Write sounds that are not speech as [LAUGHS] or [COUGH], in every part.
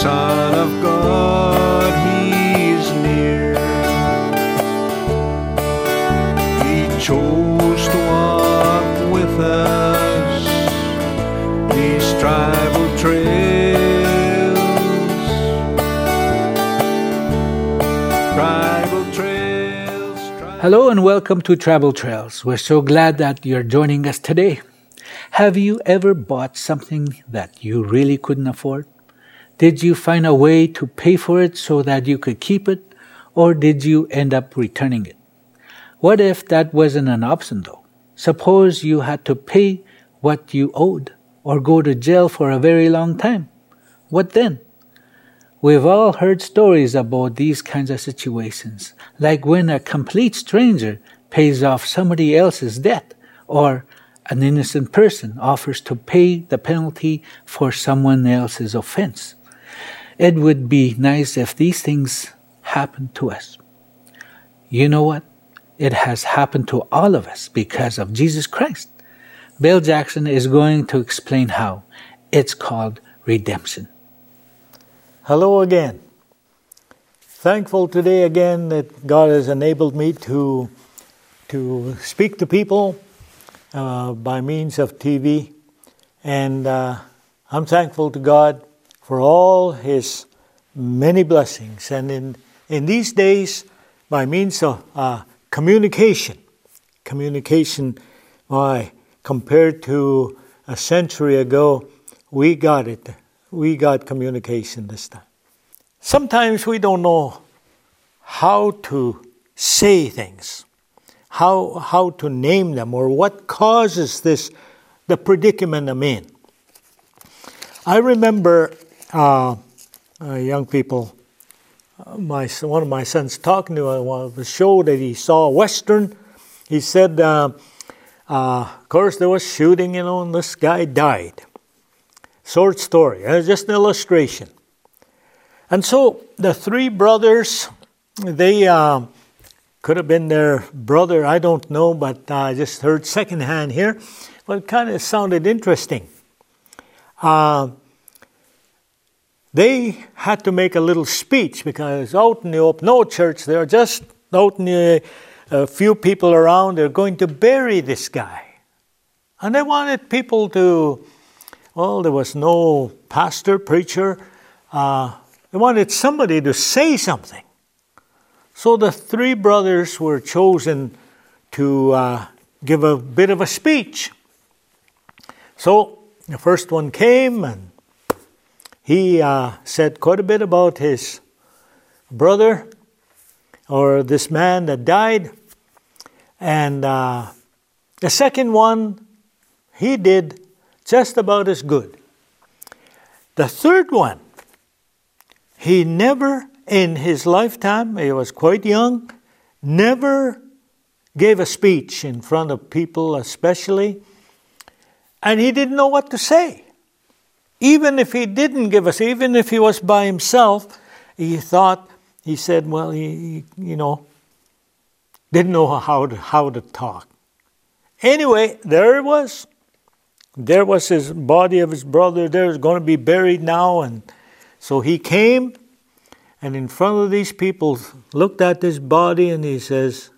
Son of God, He's near. He chose to walk with us these tribal trails. Tribal trails. Tribal Hello and welcome to Tribal Trails. We're so glad that you're joining us today. Have you ever bought something that you really couldn't afford? Did you find a way to pay for it so that you could keep it, or did you end up returning it? What if that wasn't an option though? Suppose you had to pay what you owed, or go to jail for a very long time. What then? We've all heard stories about these kinds of situations, like when a complete stranger pays off somebody else's debt, or an innocent person offers to pay the penalty for someone else's offense. It would be nice if these things happened to us. You know what? It has happened to all of us because of Jesus Christ. Bill Jackson is going to explain how. It's called redemption. Hello again. Thankful today again that God has enabled me to to speak to people uh, by means of TV, and uh, I'm thankful to God for all His many blessings. And in in these days, by means of uh, communication, communication, why compared to a century ago, we got it. We got communication this time. Sometimes we don't know how to say things, how, how to name them, or what causes this, the predicament I'm in. I remember uh, uh, young people, uh, my, one of my sons talking to on the show that he saw a Western. He said, uh, uh, of course, there was shooting, you know, and this guy died. Short story, uh, just an illustration. And so the three brothers, they uh, could have been their brother, I don't know, but I just heard secondhand here. But it kind of sounded interesting. Uh, they had to make a little speech because out in the open, no church, they're just out in the, a few people around, they're going to bury this guy. And they wanted people to, well, there was no pastor, preacher. Uh, they wanted somebody to say something. So the three brothers were chosen to uh, give a bit of a speech. So the first one came and he uh, said quite a bit about his brother or this man that died. And uh, the second one, he did just about as good. The third one, he never in his lifetime, he was quite young, never gave a speech in front of people, especially, and he didn't know what to say. Even if he didn't give us, even if he was by himself, he thought, he said, well, he, you know, didn't know how to, how to talk. Anyway, there it was. There was his body of his brother. There's going to be buried now. And so he came and in front of these people looked at this body and he says,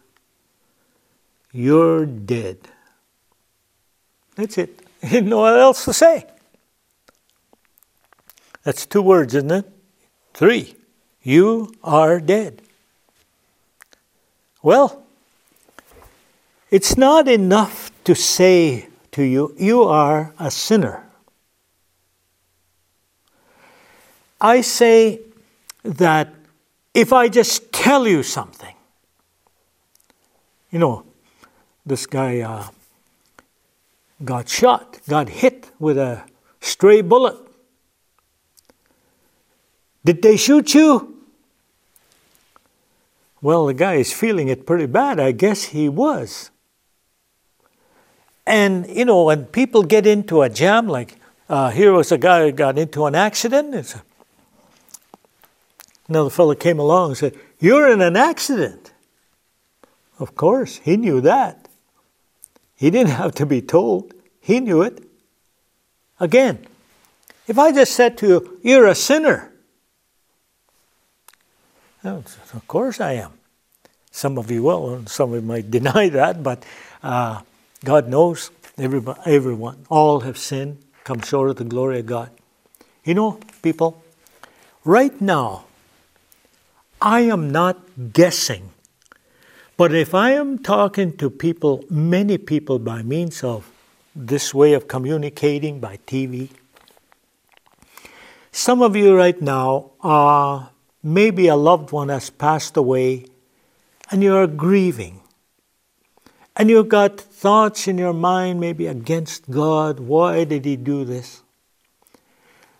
You're dead. That's it. [LAUGHS] He didn't know what else to say. That's two words, isn't it? Three. You are dead. Well, it's not enough to say to you, You are a sinner. I say that if I just tell you something, you know, this guy uh, got shot, got hit with a stray bullet. Did they shoot you? Well, the guy is feeling it pretty bad. I guess he was. And, you know, when people get into a jam, like uh, here was a guy who got into an accident. Another fellow came along and said, You're in an accident. Of course, he knew that. He didn't have to be told, he knew it. Again, if I just said to you, You're a sinner, Of course I am. Some of you will, and some of you might [LAUGHS] deny that, but uh, God knows everybody, everyone. All have sinned, come short of the glory of God. You know, people, right now, I am not guessing, but if I am talking to people, many people by means of this way of communicating by TV, some of you right now, uh, maybe a loved one has passed away and you are grieving. And you've got thoughts in your mind, maybe against God. Why did He do this?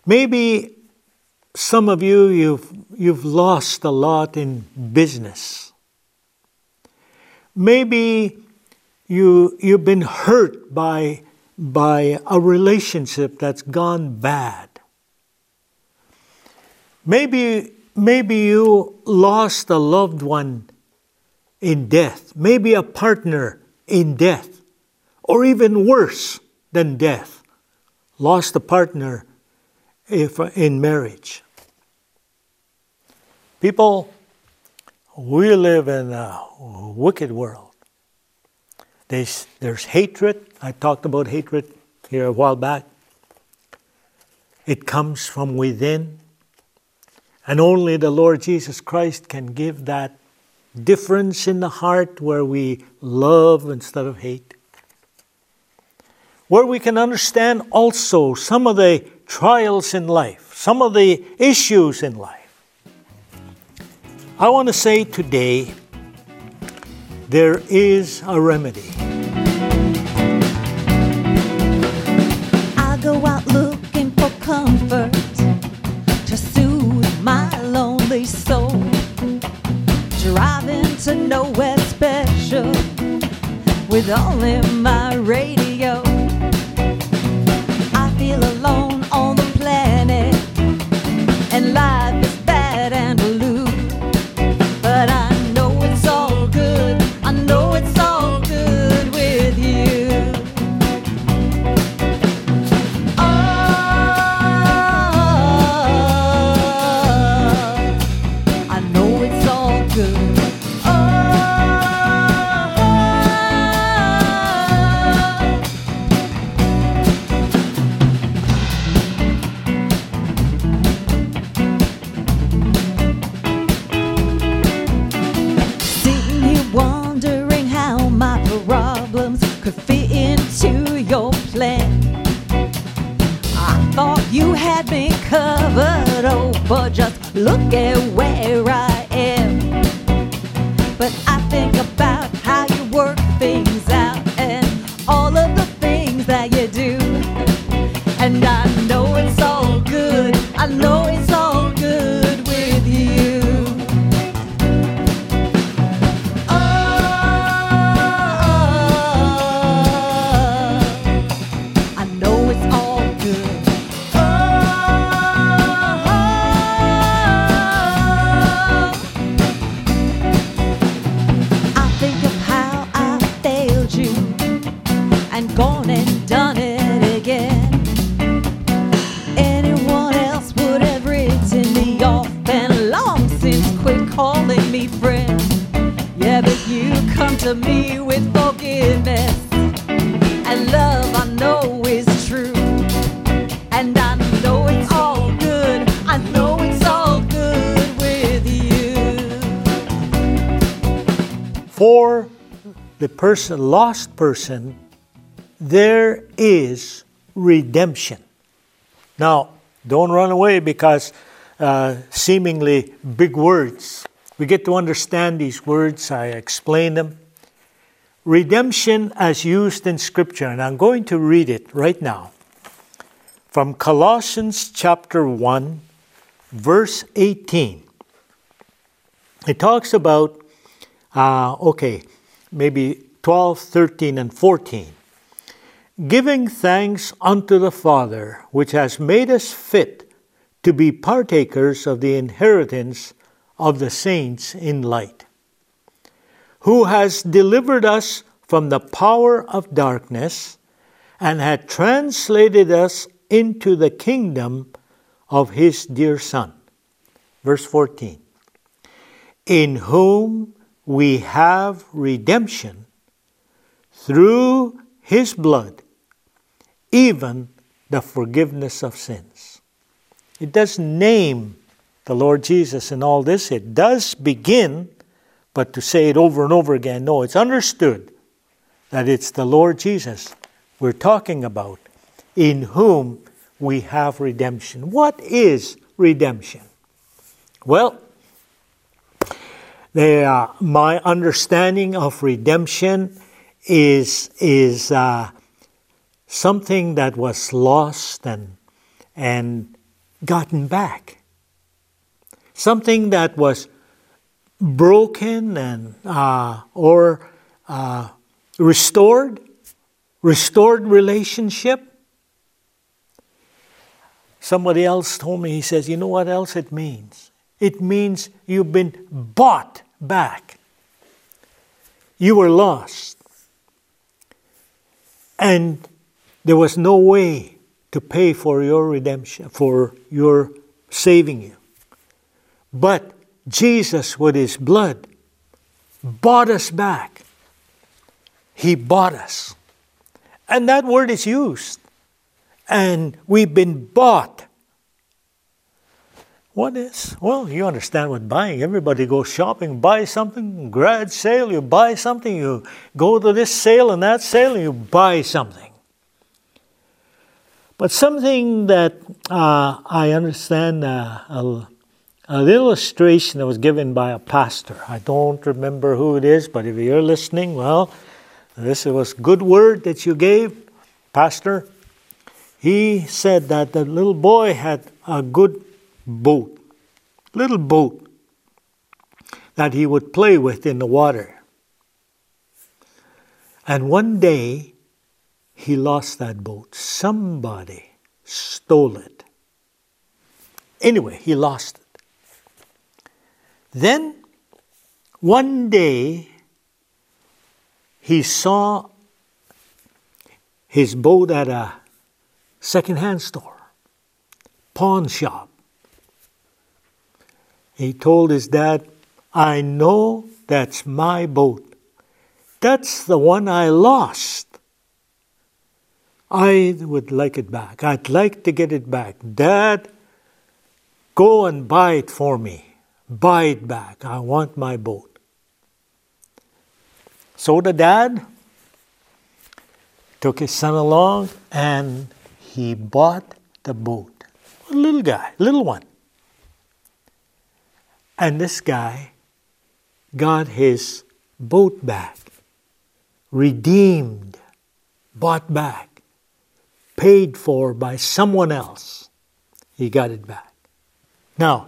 Maybe some of you, you've, you've lost a lot in business. Maybe you, you've been hurt by, by a relationship that's gone bad. Maybe, maybe you lost a loved one in death, maybe a partner in death, or even worse than death, lost a partner if, in marriage. People, we live in a wicked world. There's, there's hatred. I talked about hatred here a while back. It comes from within. And only the Lord Jesus Christ can give that difference in the heart where we love instead of hate. Where we can understand also some of the trials in life, some of the issues in life. I want to say today there is a remedy. Lonely soul. Driving to nowhere special with only my radio. Just look at where I the person, lost person, there is redemption. Now, don't run away because uh, seemingly big words. We get to understand these words, I explain them. Redemption as used in Scripture, and I'm going to read it right now from Colossians chapter 1, verse 18. It talks about, uh, okay, maybe 12, 13, and 14 giving thanks unto the Father, which has made us fit to be partakers of the inheritance of the saints in light, who has delivered us from the power of darkness and had translated us into the kingdom of his dear Son. Verse 14. in whom we have redemption through his blood, even the forgiveness of sins. It doesn't name the Lord Jesus in all this. It does begin, but to say it over and over again, no, it's understood that it's the Lord Jesus we're talking about, in whom we have redemption. What is redemption? Well, they, uh, my understanding of redemption is, is uh, something that was lost and, and gotten back. Something that was broken and uh, or uh, restored, restored relationship. Somebody else told me, he says, you know what else it means? It means you've been bought back. You were lost. And there was no way to pay for your redemption, for your saving you. But Jesus, with his blood, bought us back. He bought us. And that word is used. And we've been bought. What is? Well, you understand what buying. Everybody goes shopping, buy something, garage sale, you buy something, you go to this sale and that sale, and you buy something. But something that uh, I understand uh, a, an illustration that was given by a pastor. I don't remember who it is, but if you're listening, well, this was good word that you gave, Pastor. He said that the little boy had a good boat, little boat that he would play with in the water. And one day he lost that boat. Somebody stole it. Anyway, he lost it. Then one day he saw his boat at a second-hand store, pawn shop. He told his dad, I know that's my boat. That's the one I lost. I would like it back. I'd like to get it back. Dad, go and buy it for me. Buy it back. I want my boat. So the dad took his son along and he bought the boat. A little guy, little one. And this guy got his boat back, redeemed, bought back, paid for by someone else. He got it back. Now,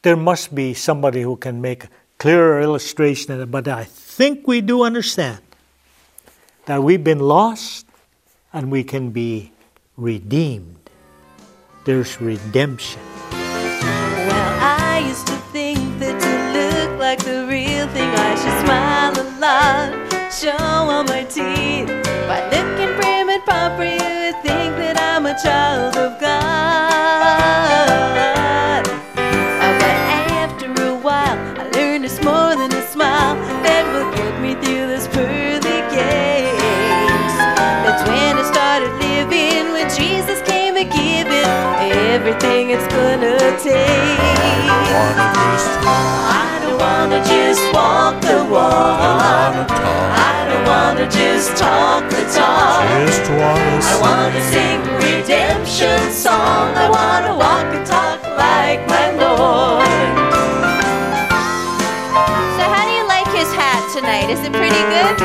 there must be somebody who can make a clearer illustration of it, but I think we do understand that we've been lost and we can be redeemed. There's redemption. Show all my teeth. By looking prim and proper, you would think that I'm a child of God. But after a while, I learned it's more than a smile that will get me through those pearly gates. That's when I started living, when Jesus came a giving everything it's gonna take. Wanna just walk, I wanna just walk the walk. I don't wanna just talk the talk. just wanna I wanna sing redemption song. I wanna walk and talk like my Lord. So, how do you like his hat tonight? Is it pretty good?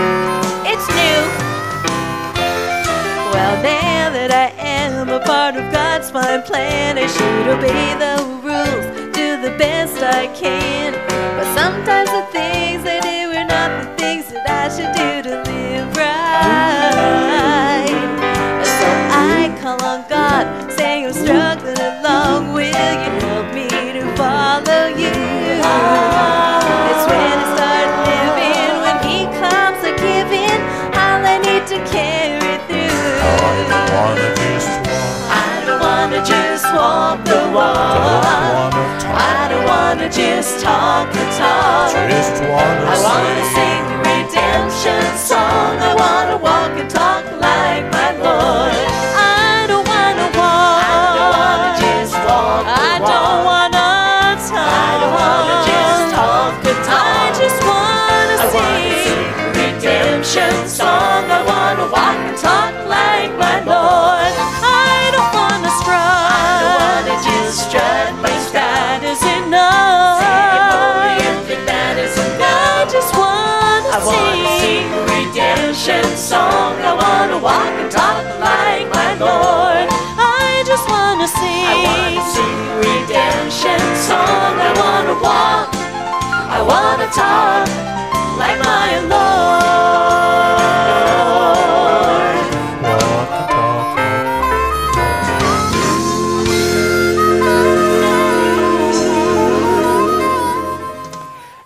It's new. Well, now that I am a part of God's fine plan, I should obey the rules, do the best I can. But sometimes the things I do are not the things that I should do to live right. And so I call on God, saying I'm struggling along. Will you help me to follow you? It's when I start living, when He comes a giving, all I need to carry through. I don't wanna just walk, I don't wanna just walk the walk. Wanna I don't wanna wanna just talk the talk. Just wanna I wanna sing. sing redemption song. I wanna walk I wanna talk like my Lord. Walk talk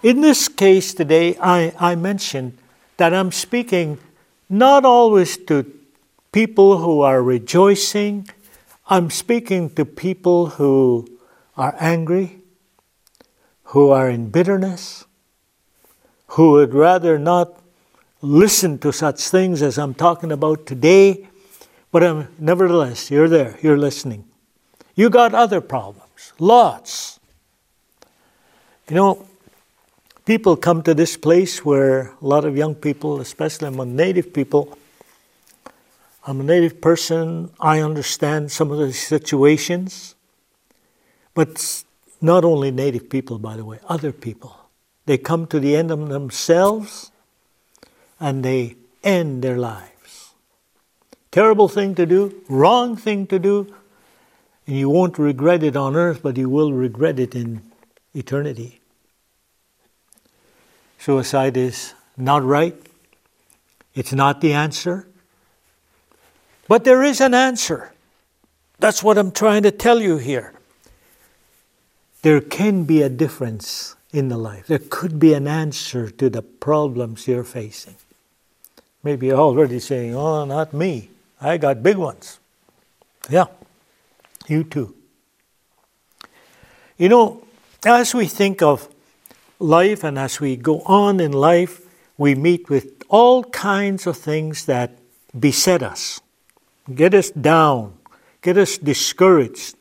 In this case today, I, I mentioned that I'm speaking not always to people who are rejoicing, I'm speaking to people who are angry, who are in bitterness, who would rather not listen to such things as I'm talking about today, but um, nevertheless, you're there, you're listening. You got other problems, lots. You know, people come to this place where a lot of young people, especially among native people, I'm a native person, I understand some of the situations, but not only native people, by the way, other people. They come to the end of themselves and they end their lives. Terrible thing to do, wrong thing to do, and you won't regret it on earth, but you will regret it in eternity. Suicide is not right. It's not the answer. But there is an answer. That's what I'm trying to tell you here. There can be a difference in the life. There could be an answer to the problems you're facing. Maybe you're already saying, Oh, not me. I got big ones. Yeah, you too. You know, as we think of life and as we go on in life, we meet with all kinds of things that beset us, get us down, get us discouraged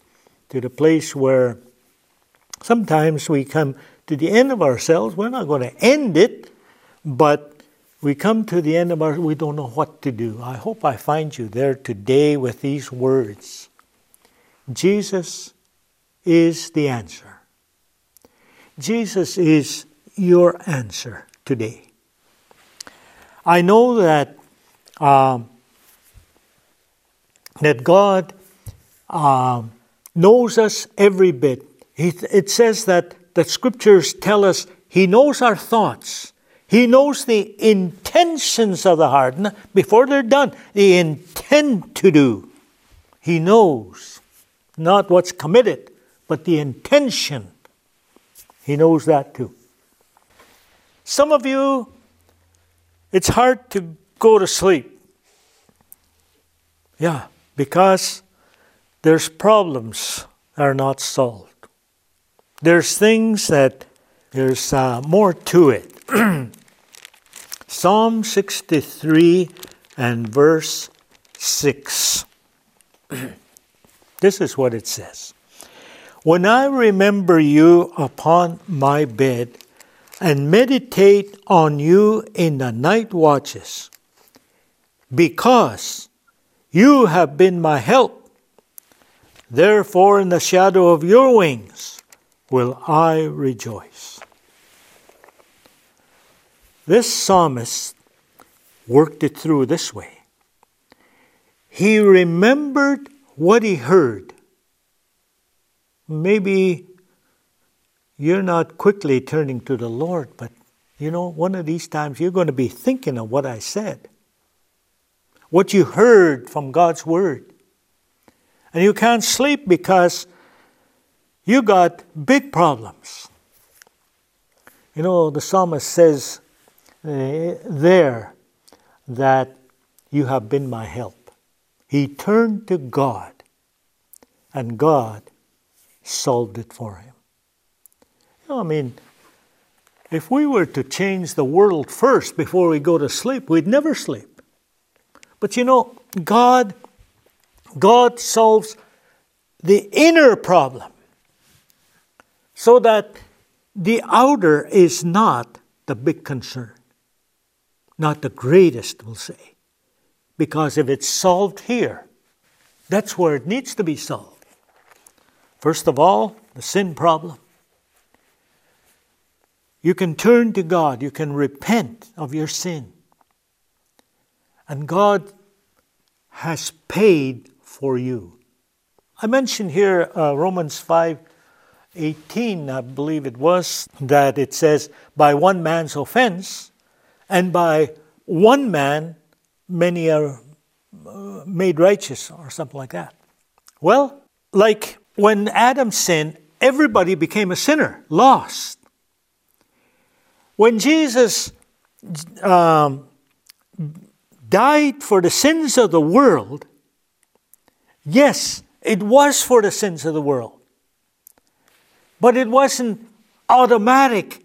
to the place where sometimes we come to the end of ourselves. We're not going to end it, but we come to the end of our, we don't know what to do. I hope I find you there today with these words Jesus is the answer. Jesus is your answer today. I know that um, that God um, knows us every bit. It says that the scriptures tell us He knows our thoughts. He knows the intentions of the heart before they're done. The intent to do. He knows not what's committed, but the intention. He knows that too. Some of you, it's hard to go to sleep. Yeah, because there's problems that are not solved. There's things that there's uh, more to it. [CLEARS THROAT] Psalm 63 and verse 6. [CLEARS THROAT] this is what it says. When I remember you upon my bed and meditate on you in the night watches, because you have been my help, therefore in the shadow of your wings will I rejoice. This psalmist worked it through this way. He remembered what he heard. Maybe you're not quickly turning to the Lord, but you know, one of these times you're going to be thinking of what I said, what you heard from God's Word. And you can't sleep because you got big problems. You know, the psalmist says uh, there that you have been my help. He turned to God, and God solved it for him. No, I mean, if we were to change the world first before we go to sleep, we'd never sleep. But you know, God God solves the inner problem so that the outer is not the big concern. Not the greatest, we'll say. Because if it's solved here, that's where it needs to be solved. First of all, the sin problem. You can turn to God, you can repent of your sin. And God has paid for you. I mentioned here uh, Romans 5 18, I believe it was, that it says, by one man's offense, and by one man, many are uh, made righteous, or something like that. Well, like when Adam sinned, everybody became a sinner, lost. When Jesus um, died for the sins of the world, yes, it was for the sins of the world. But it wasn't automatic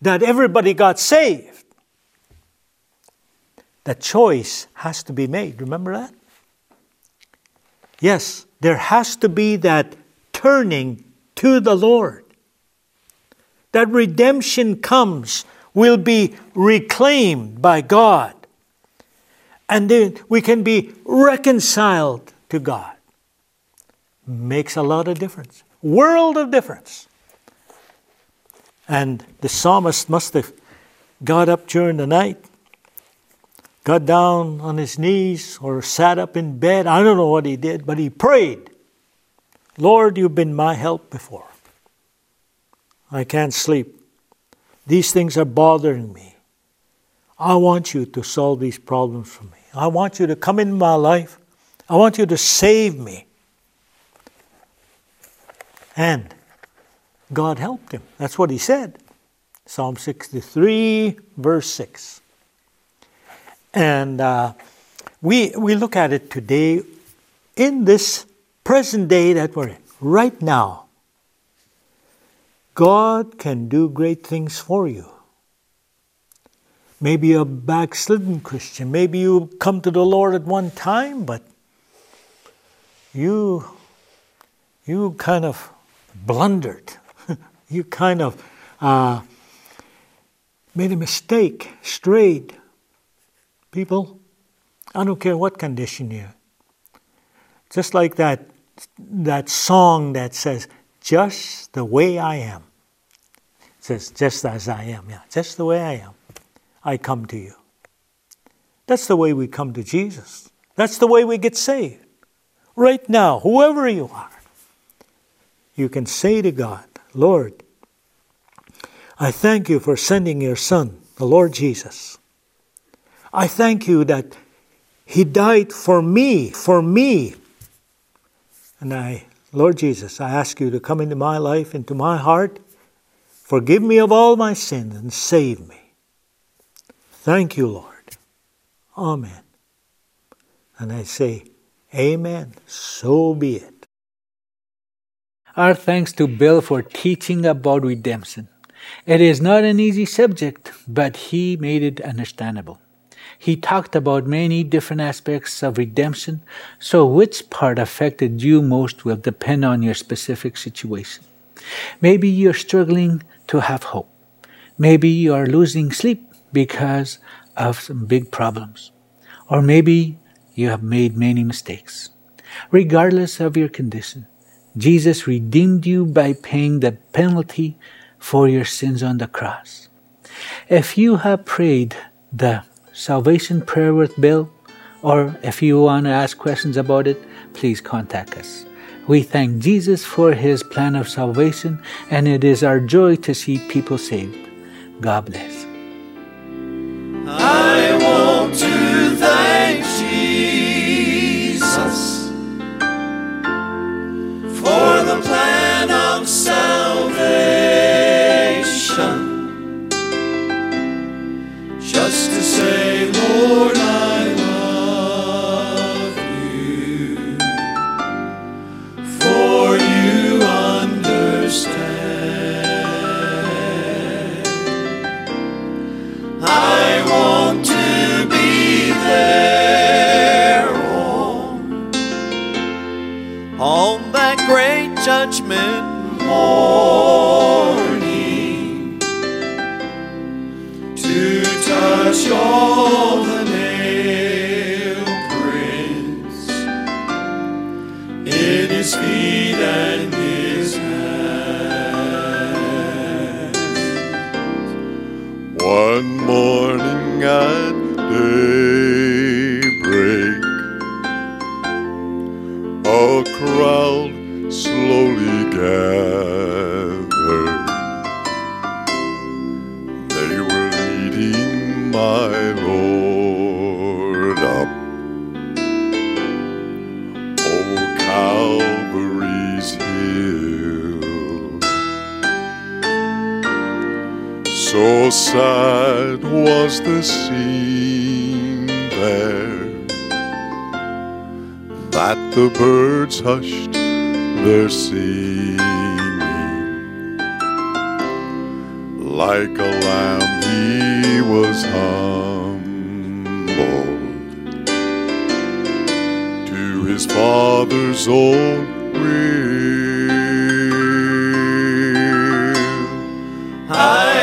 that everybody got saved. The choice has to be made. Remember that? Yes, there has to be that turning to the Lord. That redemption comes, will be reclaimed by God. And then we can be reconciled to God. Makes a lot of difference. World of difference. And the psalmist must have got up during the night, got down on his knees, or sat up in bed. I don't know what he did, but he prayed. Lord, you've been my help before. I can't sleep. These things are bothering me. I want you to solve these problems for me. I want you to come in my life. I want you to save me. And God helped him. That's what he said. Psalm 63, verse 6. And uh, we, we look at it today in this present day that we're in, right now. God can do great things for you. Maybe you're a backslidden Christian. Maybe you come to the Lord at one time, but you you kind of blundered. [LAUGHS] you kind of uh, made a mistake, strayed. People, I don't care what condition you're. Just like that that song that says, just the way I am. It says, just as I am, yeah, just the way I am, I come to you. That's the way we come to Jesus. That's the way we get saved. Right now, whoever you are, you can say to God, Lord, I thank you for sending your Son, the Lord Jesus. I thank you that He died for me, for me. And I, Lord Jesus, I ask you to come into my life, into my heart, forgive me of all my sins, and save me. Thank you, Lord. Amen. And I say, Amen. So be it. Our thanks to Bill for teaching about redemption. It is not an easy subject, but he made it understandable. He talked about many different aspects of redemption, so which part affected you most will depend on your specific situation. Maybe you're struggling to have hope. Maybe you are losing sleep because of some big problems. Or maybe you have made many mistakes. Regardless of your condition, Jesus redeemed you by paying the penalty for your sins on the cross. If you have prayed the salvation prayer with Bill, or if you want to ask questions about it, please contact us. We thank Jesus for his plan of salvation, and it is our joy to see people saved. God bless. judgment more. So sad was the scene there that the birds hushed their singing. Like a lamb he was humbled to his father's own will. I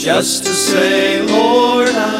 just to say, Lord, I